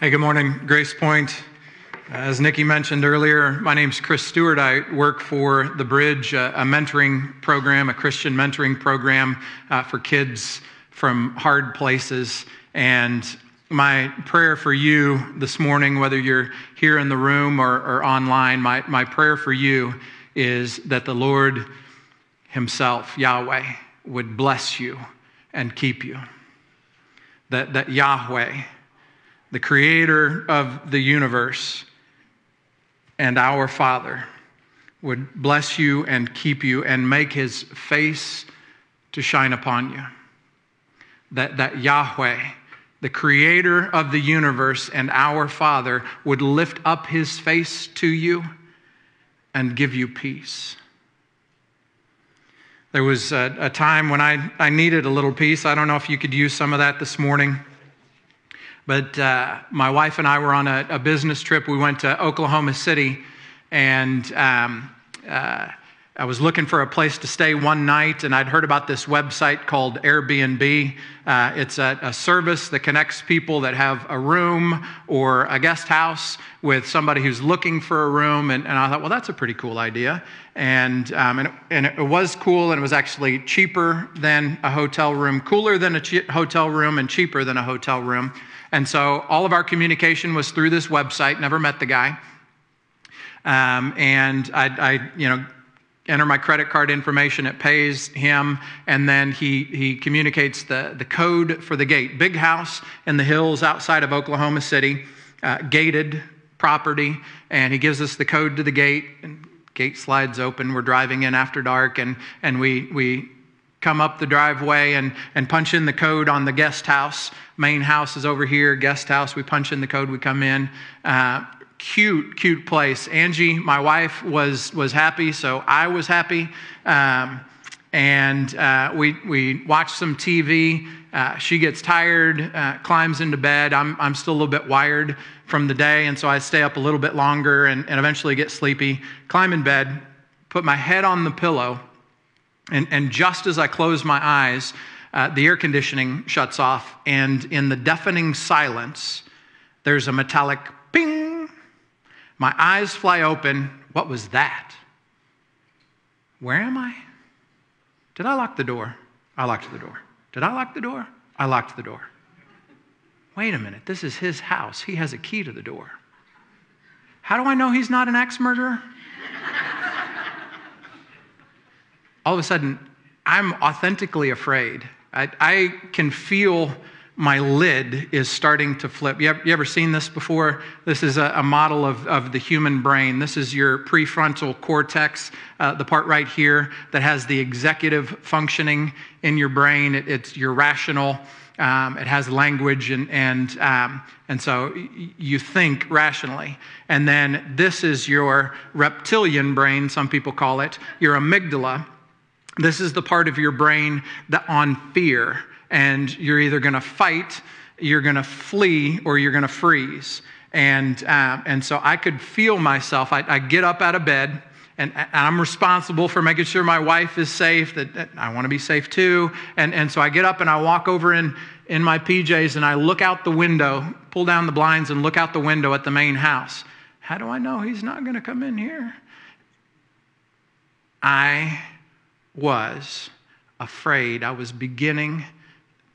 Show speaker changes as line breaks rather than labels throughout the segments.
Hey, good morning, Grace Point. As Nikki mentioned earlier, my name's Chris Stewart. I work for The Bridge, a mentoring program, a Christian mentoring program uh, for kids from hard places. And my prayer for you this morning, whether you're here in the room or, or online, my, my prayer for you is that the Lord Himself, Yahweh, would bless you and keep you. That, that Yahweh, the creator of the universe and our Father, would bless you and keep you and make his face to shine upon you. That, that Yahweh, the creator of the universe and our Father, would lift up his face to you and give you peace. There was a, a, time when I, I needed a little peace. I don't know if you could use some of that this morning. But uh, my wife and I were on a, a, business trip. We went to Oklahoma City, and um, uh, I was looking for a place to stay one night, and I'd heard about this website called Airbnb. Uh, it's a, a, service that connects people that have a room or a guest house with somebody who's looking for a room. And, and I thought, well, that's a pretty cool idea. And, um, and, it, and, it, was cool, and it was actually cheaper than a hotel room, cooler than a hotel room, and cheaper than a hotel room. And so all of our communication was through this website, never met the guy. Um, and I, I, you know, enter my credit card information, it pays him, and then he, he communicates the, the code for the gate. Big house in the hills outside of Oklahoma City, uh, gated property, and he gives us the code to the gate, and gate slides open. We're driving in after dark, and, and we, we come up the driveway and, and punch in the code on the guest house. Main house is over here, guest house. We punch in the code, we come in. Uh, cute, cute place. Angie, my wife, was, was happy, so I was happy. Um, and uh, we, we watch some TV. Uh, she gets tired, uh, climbs into bed. I'm, I'm still a little bit wired from the day, and so I stay up a little bit longer and, and eventually get sleepy. Climb in bed, put my head on the pillow, and, and just as I close my eyes, uh, the air conditioning shuts off, and in the deafening silence, there's a metallic ping. My eyes fly open. What was that? Where am I? Did I lock the door? I locked the door. Did I lock the door? I locked the door. Wait a minute, this is his house. He has a key to the door. How do I know he's not an axe murderer? All of a sudden, I'm authentically afraid. I, I can feel my lid is starting to flip. You ever, you ever seen this before? This is a, a, model of, of the human brain. This is your prefrontal cortex, uh, the part right here that has the executive functioning in your brain. It, it's your rational. Um, it has language, and, and, um, and so you think rationally. And then this is your reptilian brain, some people call it, your amygdala this is the part of your brain that on fear, and you're either going to fight, you're going to flee, or you're going to freeze. And, uh, and so I could feel myself. I, I get up out of bed, and, and, I'm responsible for making sure my wife is safe, that, that I want to be safe too. And, and so I get up and I walk over in, in my PJs and I look out the window, pull down the blinds, and look out the window at the main house. How do I know he's not going to come in here? I was afraid. I was beginning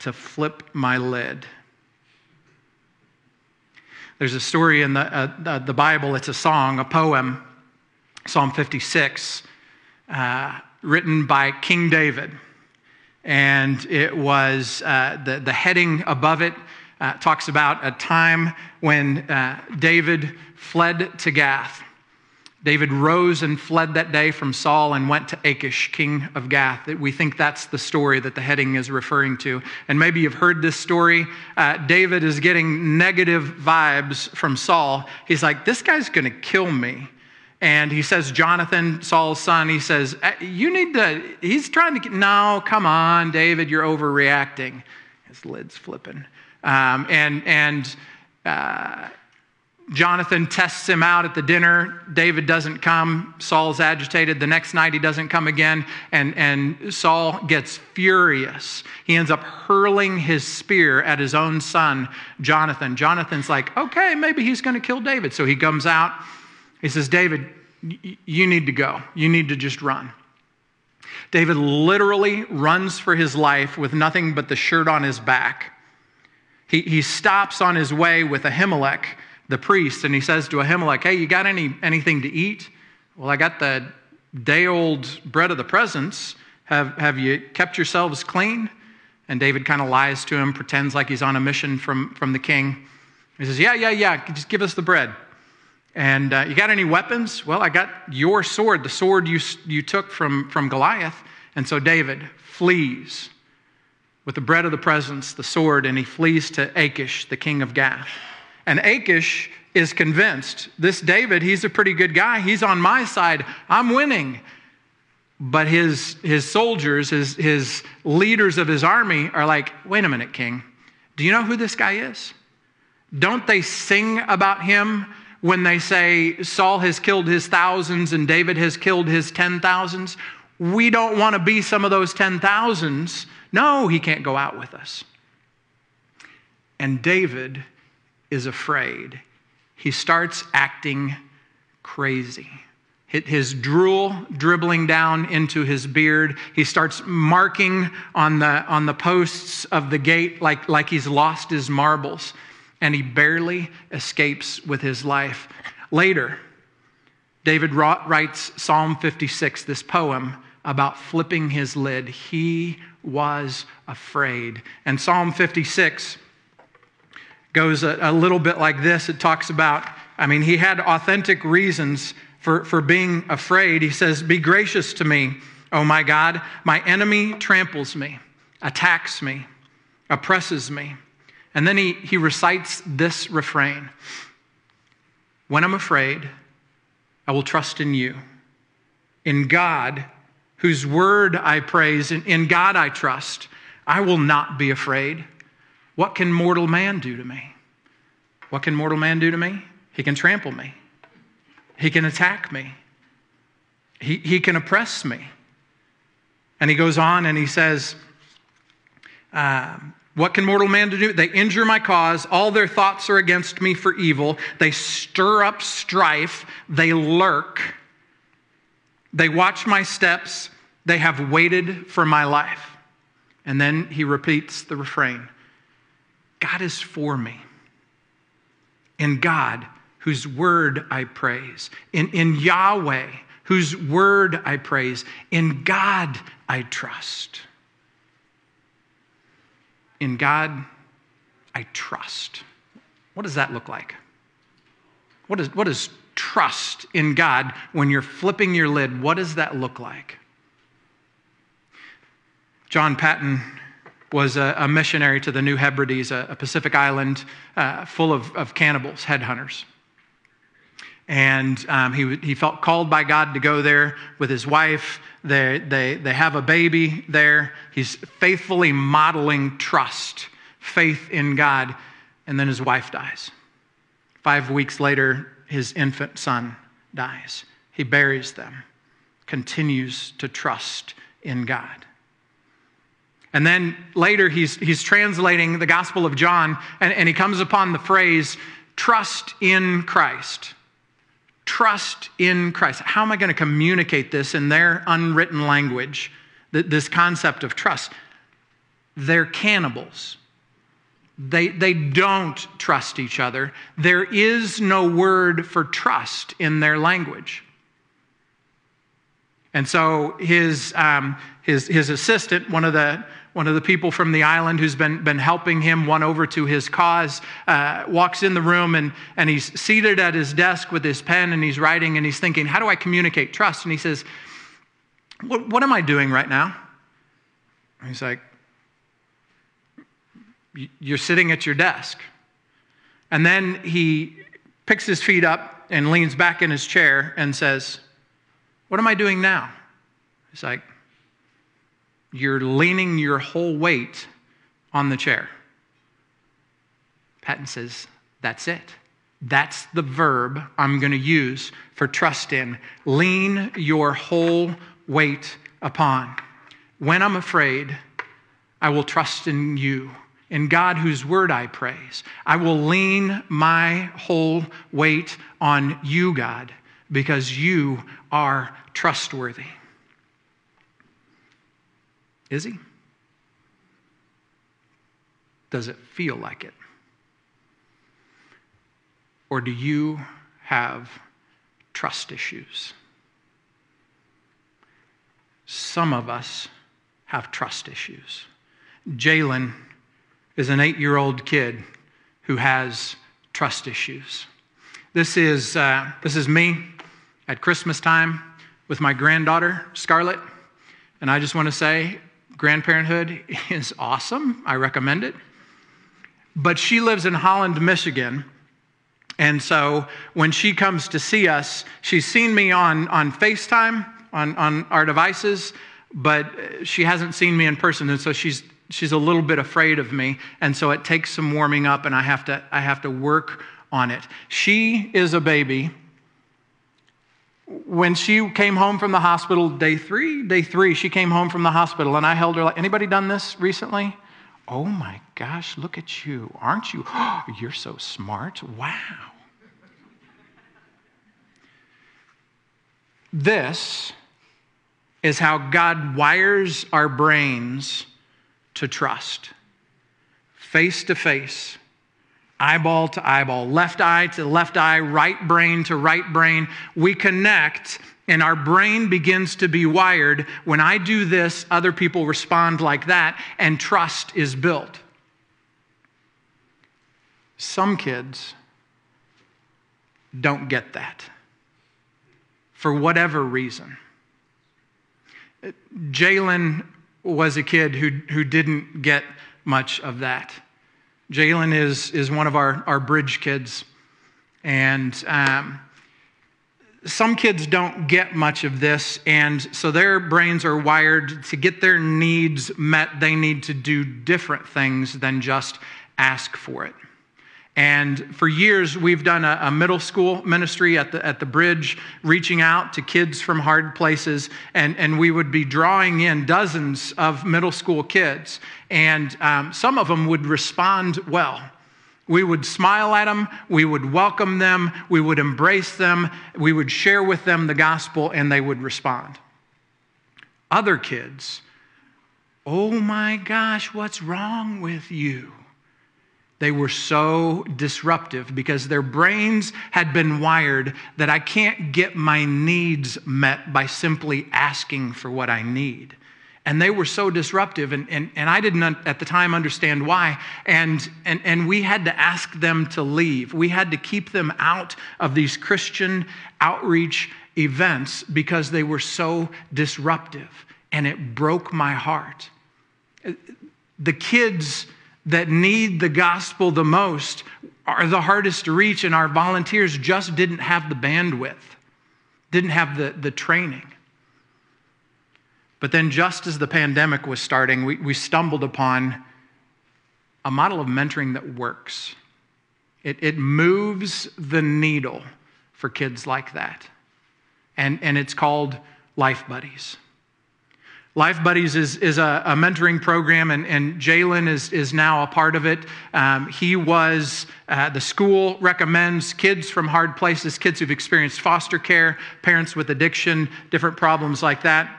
to flip my lid. There's a story in the, uh, the Bible, it's a song, a poem, Psalm 56, uh, written by King David. And it was uh, the, the heading above it uh, talks about a time when uh, David fled to Gath. David rose and fled that day from Saul and went to Achish, king of Gath. We think that's the story that the heading is referring to. And maybe you've heard this story. Uh, David is getting negative vibes from Saul. He's like, this guy's going to kill me. And he says, Jonathan, Saul's son, he says, uh, You need to, he's trying to get, no, come on, David, you're overreacting. His lid's flipping. Um, and, and, uh, Jonathan tests him out at the dinner. David doesn't come. Saul's agitated. The next night, he doesn't come again. And, and Saul gets furious. He ends up hurling his spear at his own son, Jonathan. Jonathan's like, okay, maybe he's going to kill David. So he comes out. He says, David, you need to go. You need to just run. David literally runs for his life with nothing but the shirt on his back. He, he stops on his way with Ahimelech the priest and he says to Ahimelech, Hey, you got any, anything to eat? Well, I got the day old bread of the presence. Have, have you kept yourselves clean? And David kind of lies to him, pretends like he's on a mission from, from the king. He says, Yeah, yeah, yeah, just give us the bread. And uh, you got any weapons? Well, I got your sword, the sword you, you took from, from Goliath. And so David flees with the bread of the presence, the sword, and he flees to Achish, the king of Gath. And Achish is convinced this David, he's a pretty good guy. He's on my side. I'm winning. But his, his soldiers, his, his leaders of his army are like, wait a minute, king. Do you know who this guy is? Don't they sing about him when they say Saul has killed his thousands and David has killed his ten thousands? We don't want to be some of those ten thousands. No, he can't go out with us. And David is afraid, he starts acting crazy. His drool dribbling down into his beard. He starts marking on the, on the posts of the gate like, like he's lost his marbles. And he barely escapes with his life. Later, David writes Psalm 56, this poem about flipping his lid. He was afraid. And Psalm 56 goes a, a little bit like this. It talks about, I mean, he had authentic reasons for, for being afraid. He says, Be gracious to me, O my God. My enemy tramples me, attacks me, oppresses me. And then he, he recites this refrain When I'm afraid, I will trust in you. In God, whose word I praise, in, in God I trust, I will not be afraid. What can mortal man do to me? What can mortal man do to me? He can trample me, he can attack me, he, he can oppress me. And he goes on and he says, uh, What can mortal man do? They injure my cause. All their thoughts are against me for evil. They stir up strife. They lurk. They watch my steps. They have waited for my life. And then he repeats the refrain God is for me. In God, whose word I praise. In, in Yahweh, whose word I praise. In God I trust. In God I trust. What does that look like? What is, what is trust in God when you're flipping your lid? What does that look like? John Paton was a, a missionary to the New Hebrides, a, a Pacific island uh, full of, of cannibals, headhunters. And um, he, he felt called by God to go there with his wife. They, they, they have a baby there. He's faithfully modeling trust, faith in God. And then his wife dies. Five weeks later, his infant son dies. He buries them, continues to trust in God. And then later, he's, he's translating the Gospel of John, and, and he comes upon the phrase, trust in Christ. Trust in Christ. How am I going to communicate this in their unwritten language, this concept of trust? They're cannibals. They, they don't trust each other. There is no word for trust in their language. And so his, um, his, his assistant, one of the one of the people from the island who's been, been helping him, won over to his cause, uh, walks in the room and, and he's seated at his desk with his pen and he's writing and he's thinking, How do I communicate trust? And he says, What, what am I doing right now? And he's like, You're sitting at your desk. And then he picks his feet up and leans back in his chair and says, What am I doing now? He's like, you're leaning your whole weight on the chair. Paton says, That's it. That's the verb I'm going to use for trust in. Lean your whole weight upon. When I'm afraid, I will trust in you, in God whose word I praise. I will lean my whole weight on you, God, because you are trustworthy. Is he? Does it feel like it? Or do you have trust issues? Some of us have trust issues. Jalen is an eight year old kid who has trust issues. This is, uh, this is me at Christmas time with my granddaughter, Scarlett. And I just want to say, grandparenthood is awesome. I recommend it. But she lives in Holland, Michigan. And so when she comes to see us, she's seen me on, on FaceTime, on, on our devices, but she hasn't seen me in person. And so she's, she's a little bit afraid of me. And so it takes some warming up, and I have to, I have to work on it. She is a baby. When she came home from the hospital, day three, day three, she came home from the hospital, and I held her like, anybody done this recently? Oh my gosh, look at you. Aren't you? You're so smart. Wow. This is how God wires our brains to trust face to face, eyeball to eyeball, left eye to left eye, right brain to right brain. We connect and our brain begins to be wired. When I do this, other people respond like that, and trust is built. Some kids don't get that for whatever reason. Jalen was a kid who, who didn't get much of that. Jalen is, is one of our, our bridge kids. And um, some kids don't get much of this, and so their brains are wired to get their needs met, they need to do different things than just ask for it. And for years, we've done a, a, middle school ministry at the, at the bridge, reaching out to kids from hard places. And, and we would be drawing in dozens of middle school kids. And um, some of them would respond well. We would smile at them, we would welcome them, we would embrace them, we would share with them the gospel, and they would respond. Other kids, oh my gosh, what's wrong with you? They were so disruptive because their brains had been wired that I can't get my needs met by simply asking for what I need. And they were so disruptive and, and, and i didn't at the time understand why. And, and, and we had to ask them to leave. We had to keep them out of these christian outreach events because they were so disruptive. And it broke my heart. The kids that need the gospel the most are the hardest to reach and our volunteers just didn't have the bandwidth didn't have the, the training but then, just as the pandemic was starting, we, we stumbled upon a model of mentoring that works. It, it moves the needle for kids like that. And, and it's called Life Buddies. Life Buddies is, is a, a mentoring program, and, and Jalen is, is now a part of it. Um, he was, uh, the school recommends kids from hard places, kids who've experienced foster care, parents with addiction, different problems like that.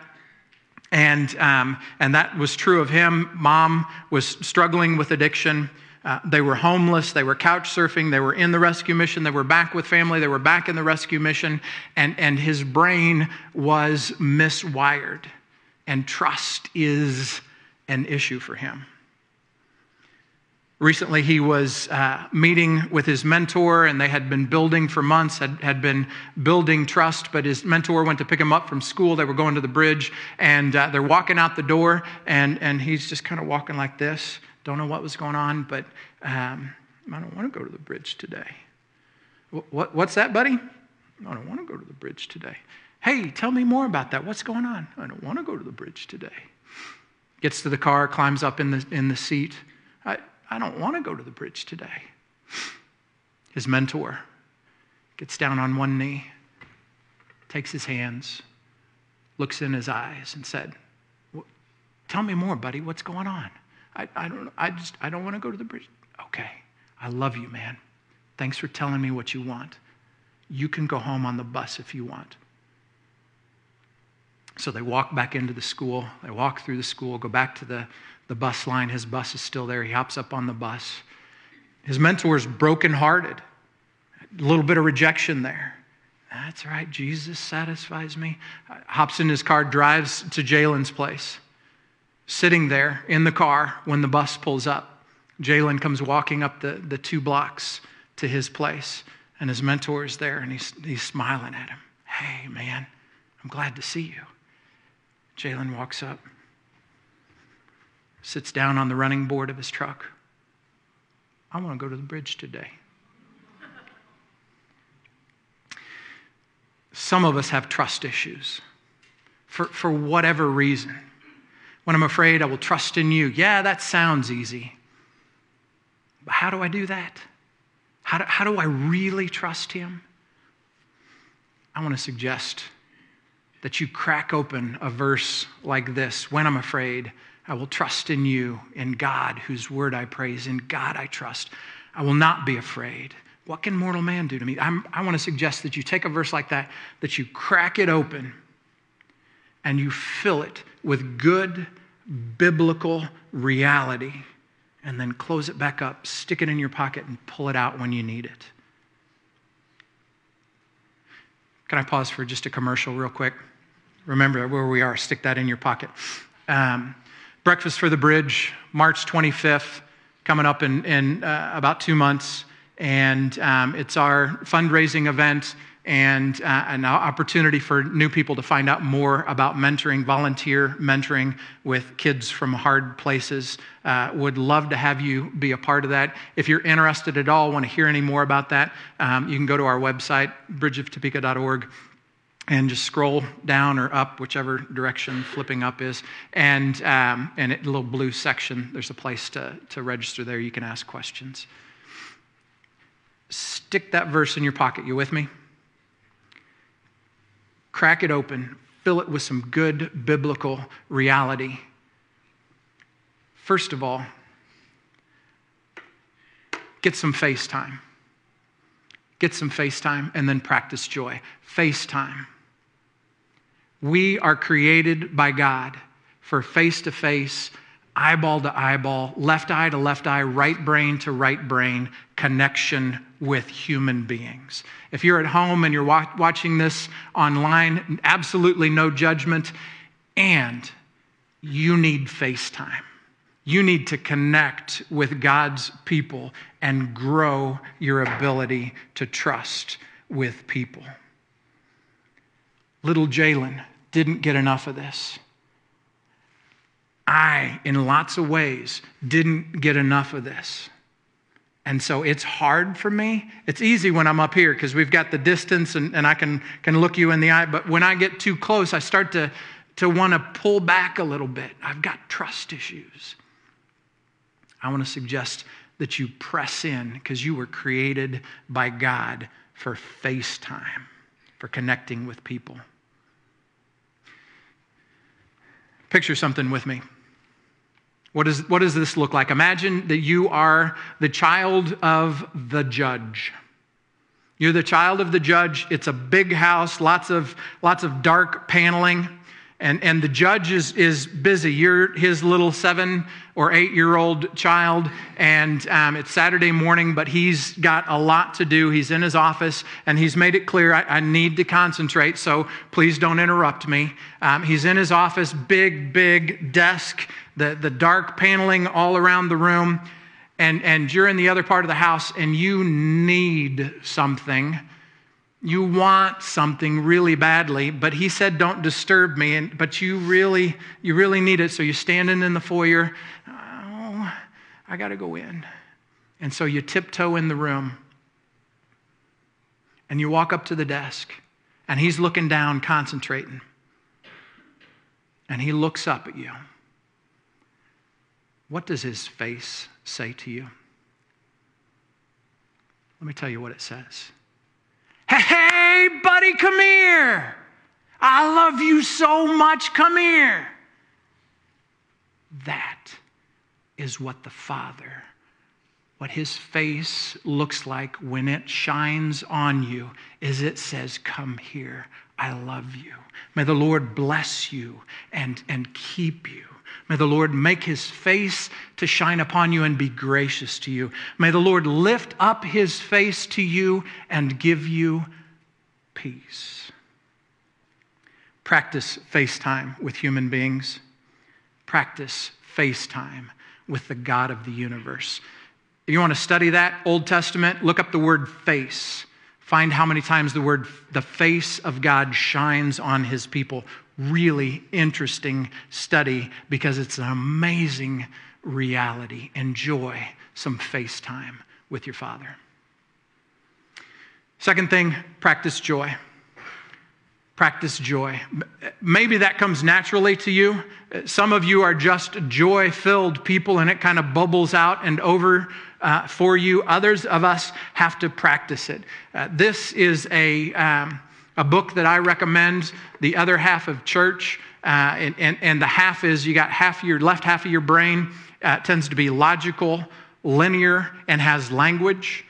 And, um, and that was true of him. Mom was struggling with addiction. Uh, they were homeless. They were couch surfing. They were in the rescue mission. They were back with family. They were back in the rescue mission. And, and his brain was miswired. And trust is an issue for him. Recently, he was uh, meeting with his mentor, and they had been building for months, had, had been building trust. But his mentor went to pick him up from school. They were going to the bridge, and uh, they're walking out the door, and, and he's just kind of walking like this. Don't know what was going on, but um, I don't want to go to the bridge today. What, what's that, buddy? I don't want to go to the bridge today. Hey, tell me more about that. What's going on? I don't want to go to the bridge today. Gets to the car, climbs up in the, in the seat. I, I don't want to go to the bridge today. His mentor gets down on one knee, takes his hands, looks in his eyes, and said, Tell me more, buddy. What's going on? I, I don't I just I don't want to go to the bridge. Okay. I love you, man. Thanks for telling me what you want. You can go home on the bus if you want. So they walk back into the school. They walk through the school, go back to the, the bus line. His bus is still there. He hops up on the bus. His mentor is brokenhearted. A little bit of rejection there. That's right. Jesus satisfies me. Hops in his car, drives to Jalen's place. Sitting there in the car when the bus pulls up. Jalen comes walking up the, the two blocks to his place, and his mentor is there, and he's, he's smiling at him. Hey, man, I'm glad to see you. Jalen walks up, sits down on the running board of his truck. I want to go to the bridge today. Some of us have trust issues for, for whatever reason. When I'm afraid, I will trust in you. Yeah, that sounds easy. But how do I do that? How do, how do I really trust Him? I want to suggest that you crack open a verse like this When I'm afraid, I will trust in you, in God, whose word I praise, in God I trust. I will not be afraid. What can mortal man do to me? I'm, i want to suggest that you take a verse like that, that you crack it open, and you fill it with good biblical reality, and then close it back up, stick it in your pocket, and pull it out when you need it. Can I pause for just a commercial, real quick? Remember where we are, stick that in your pocket. Um, Breakfast for the Bridge, March 25th, coming up in, in uh, about two months. And um, it's our fundraising event and uh, an opportunity for new people to find out more about mentoring, volunteer mentoring with kids from hard places. Uh, would love to have you be a part of that. If you're interested at all, want to hear any more about that, um, you can go to our website, bridgeoftopeka.org and just scroll down or up, whichever direction flipping up is, and um, and a little blue section. There's a place to to register there. You can ask questions. Stick that verse in your pocket. You with me? Crack it open. Fill it with some good biblical reality. First of all, get some FaceTime. Get some FaceTime and then practice joy. FaceTime we are created by God for face to face, eyeball to eyeball, left eye to left eye, right brain to right brain connection with human beings. If you're at home and you're watching this online, absolutely no judgment. And you need FaceTime. You need to connect with God's people and grow your ability to trust with people. Little Jalen didn't get enough of this. I, in lots of ways, didn't get enough of this. And so it's hard for me. It's easy when I'm up here because we've got the distance and, and I can, can look you in the eye. But when I get too close, I start to, to want to pull back a little bit. I've got trust issues. I want to suggest that you press in because you were created by God for FaceTime, for connecting with people. Picture something with me. What, is, what does this look like? Imagine that you are the child of the judge. You're the child of the judge. It's a big house, lots of, lots of dark paneling. And, and the judge is, is busy. You're his little seven or eight year old child, and um, it's Saturday morning, but he's got a lot to do. He's in his office, and he's made it clear I, I need to concentrate, so please don't interrupt me. Um, he's in his office, big, big desk, the, the dark paneling all around the room, and, and you're in the other part of the house, and you need something you want something really badly but he said don't disturb me and, but you really you really need it so you're standing in the foyer. Oh i got to go in. And so you tiptoe in the room and you walk up to the desk and he's looking down concentrating. And he looks up at you. What does his face say to you? Let me tell you what it says Hey, buddy, come here. I love you so much. Come here. That is what the Father, what his face looks like when it shines on you, is it says, Come here. I love you. May the Lord bless you and, and keep you. May the Lord make his face to shine upon you and be gracious to you. May the Lord lift up his face to you and give you peace. Practice FaceTime with human beings. Practice FaceTime with the God of the universe. If you want to study that, Old Testament, look up the word face. Find how many times the word, the face of God shines on his people really interesting study because it's an amazing reality. Enjoy some FaceTime with your Father. Second thing, practice joy. Practice joy. Maybe that comes naturally to you. Some of you are just joy filled people and it kind of bubbles out and over uh, for you. Others of us have to practice it. Uh, this is a. Um, a book that I recommend, the other half of church, uh, and, and, and, the half is you got half your left half of your brain uh, tends to be logical, linear, and has language.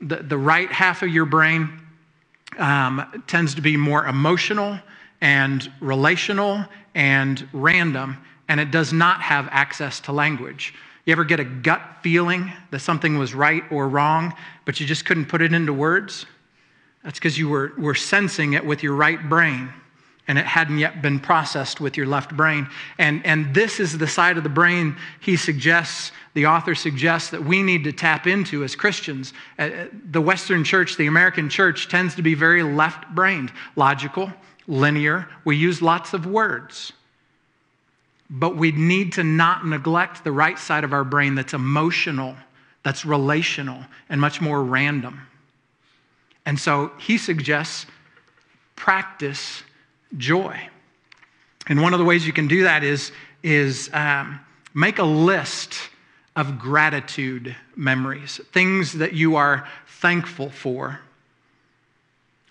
The, the right half of your brain um, tends to be more emotional and relational and random, and it does not have access to language. You ever get a gut feeling that something was right or wrong, but you just couldn't put it into words? That's because you were, were sensing it with your right brain and it hadn't yet been processed with your left brain. And, and this is the side of the brain he suggests, the author suggests, that we need to tap into as Christians. Uh, uh the Western church, the American church, tends to be very left brained, logical, linear. We use lots of words. But we need to not neglect the right side of our brain that's emotional, that's relational, and much more random. And so he suggests practice joy. And one of the ways you can do that is, is um, make a list of gratitude memories, things that you are thankful for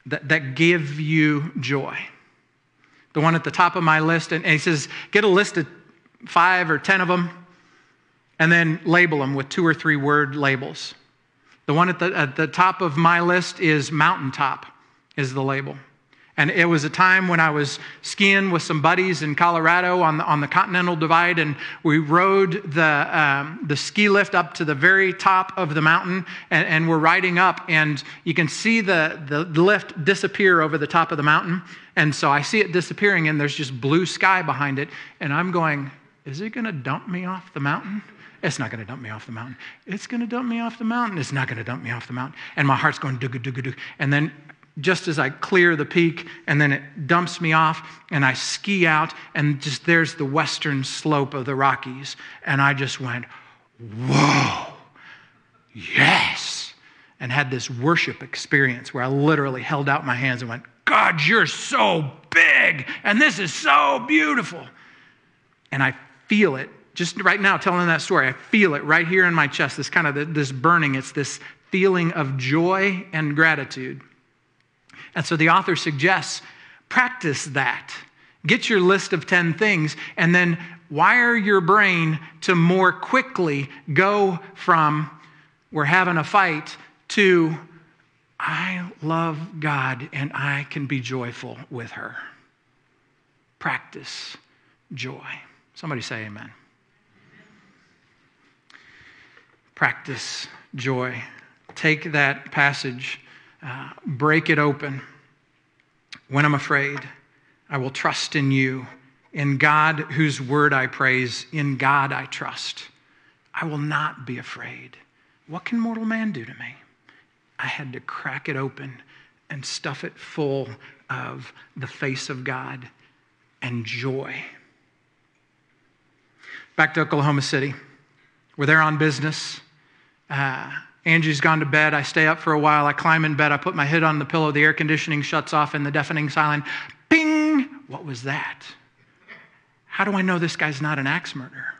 that, that give you joy. The one at the top of my list, and, and he says, get a list of five or ten of them, and then label them with two or three word labels. The one at the, at the top of my list is Mountaintop, is the label. And it was a time when I was skiing with some buddies in Colorado on the, on the Continental Divide, and we rode the, um, the ski lift up to the very top of the mountain, and, and we're riding up, and you can see the, the lift disappear over the top of the mountain. And so I see it disappearing, and there's just blue sky behind it, and I'm going, is it going to dump me off the mountain? It's not going to dump me off the mountain. It's going to dump me off the mountain. It's not going to dump me off the mountain. And my heart's going doo doo doo And then just as I clear the peak, and then it dumps me off, and I ski out, and just there's the western slope of the Rockies. And I just went, whoa, yes. And had this worship experience where I literally held out my hands and went, God, you're so big, and this is so beautiful. And I feel it just right now telling that story, I feel it right here in my chest, this kind of this burning. It's this feeling of joy and gratitude. And so the author suggests practice that. Get your list of 10 things and then wire your brain to more quickly go from we're having a fight to I love God and I can be joyful with her. Practice joy. Somebody say amen. Practice joy. Take that passage, uh, break it open. When I'm afraid, I will trust in you. In God, whose word I praise, in God I trust. I will not be afraid. What can mortal man do to me? I had to crack it open and stuff it full of the face of God and joy. Back to Oklahoma City. We're there on business. Uh, Angie's gone to bed. I stay up for a while. I climb in bed. I put my head on the pillow. The air conditioning shuts off and the deafening silence. Ping! What was that? How do I know this guy's not an axe murderer?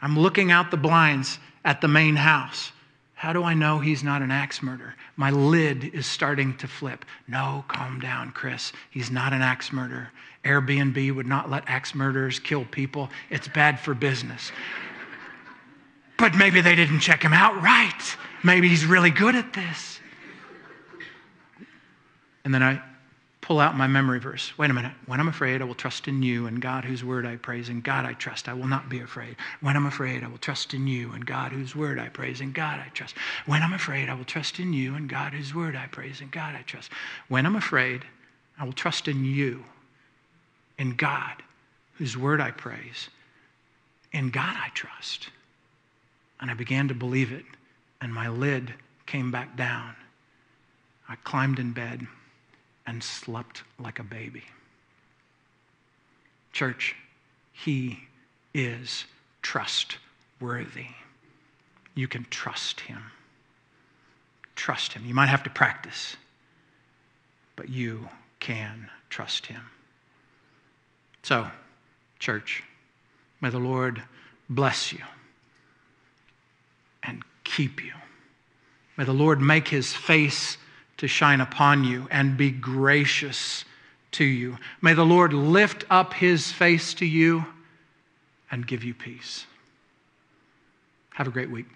I'm looking out the blinds at the main house How do I know he's not an axe murderer? My lid is starting to flip. No, calm down, Chris. He's not an axe murderer. Airbnb would not let axe murderers kill people. It's bad for business. But maybe they didn't check him out right. Maybe he's really good at this. And then I pull out my memory verse. Wait a minute. When I'm afraid, I will trust in you and God whose word I praise. In God I trust. I will not be afraid. When I'm afraid, I will trust in you and God whose word I praise. In God I trust. When I'm afraid, I will trust in you and God whose word I praise. In God I trust. When I'm afraid, I will trust in you, in God whose word I praise. In God I trust. And I began to believe it, and my lid came back down. I climbed in bed and slept like a baby. Church, he is trustworthy. You can trust him. Trust him. You might have to practice, but you can trust him. So, church, may the Lord bless you and keep you. May the Lord make his face to shine upon you and be gracious to you. May the Lord lift up his face to you and give you peace. Have a great week.